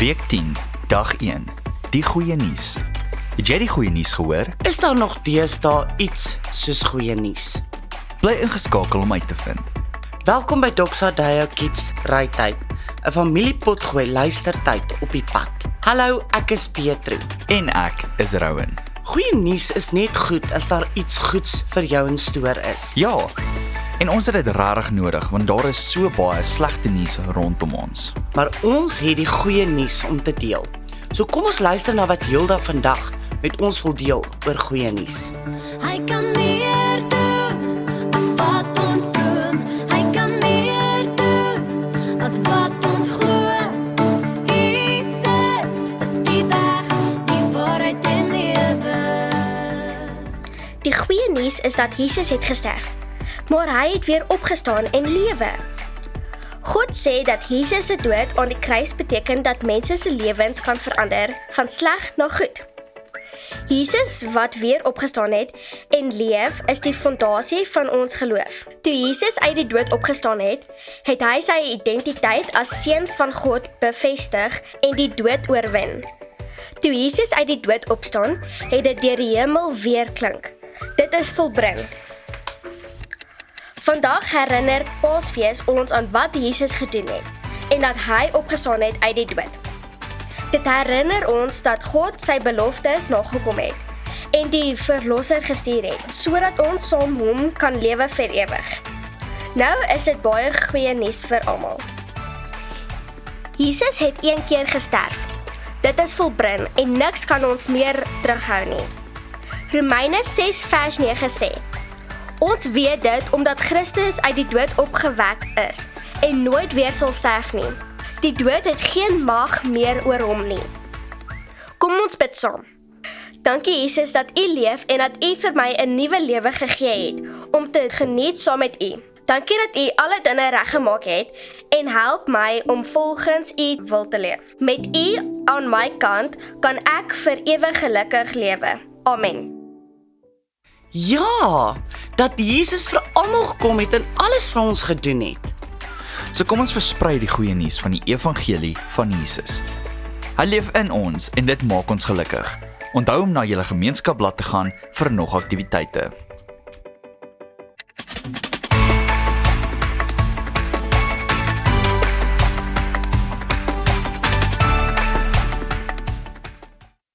Week 10, dag 1. Die goeie nuus. Het jy die goeie nuus gehoor? Is daar nog deesdae iets soos goeie nuus? Bly ingeskakel om uit te vind. Welkom by Doxa Deo Kids Rytyd, 'n familiepotgooi luistertyd op die pad. Hallo, ek is Petro. En ek is Rowan. Goeie nuus is net goed as daar iets goeds vir jou in stoor is. Ja. En ons het dit regtig nodig want daar is so baie slegte nuus rondom ons. Maar ons het die goeie nuus om te deel. So kom ons luister na wat Hilda vandag met ons wil deel oor goeie nuus. Hy kan meer doen as wat ons droom. Hy kan meer doen as wat ons glo. Jesus is die weg, die waarheid en lewe. Die goeie nuus is dat Jesus het gesterf, maar hy het weer opgestaan en lewe. God sê dat Jesus se dood aan die kruis beteken dat mense se lewens kan verander van sleg na goed. Jesus wat weer opgestaan het en leef is die fondasie van ons geloof. Toe Jesus uit die dood opgestaan het, het hy sy identiteit as seun van God bevestig en die dood oorwin. Toe Jesus uit die dood opstaan, het dit deur die hemel weer klink. Dit is volbring. Vandag herinner Paasfees ons aan wat Jesus gedoen het en dat hy opgestaan het uit die dood. Dit herinner ons dat God sy beloftes nagekom het en die verlosser gestuur het sodat ons saam hom kan lewe vir ewig. Nou is dit baie goeie nuus vir almal. Jesus het een keer gesterf. Dit is volbring en niks kan ons meer terughou nie. Romeine 6 vers 9 sê: Ons weet dit omdat Christus uit die dood opgewek is en nooit weer sal sterf nie. Die dood het geen mag meer oor hom nie. Kom ons bid saam. Dankie Jesus dat U leef en dat U vir my 'n nuwe lewe gegee het om te geniet saam met U. Dankie dat U alle dinge reggemaak het en help my om volgens U wil te leef. Met U aan my kant kan ek vir ewig gelukkig lewe. Amen. Ja, dat Jesus vir almal gekom het en alles vir ons gedoen het. So kom ons versprei die goeie nuus van die evangelie van Jesus. Hy leef in ons en dit maak ons gelukkig. Onthou om na julle gemeenskapblad te gaan vir nog aktiwiteite.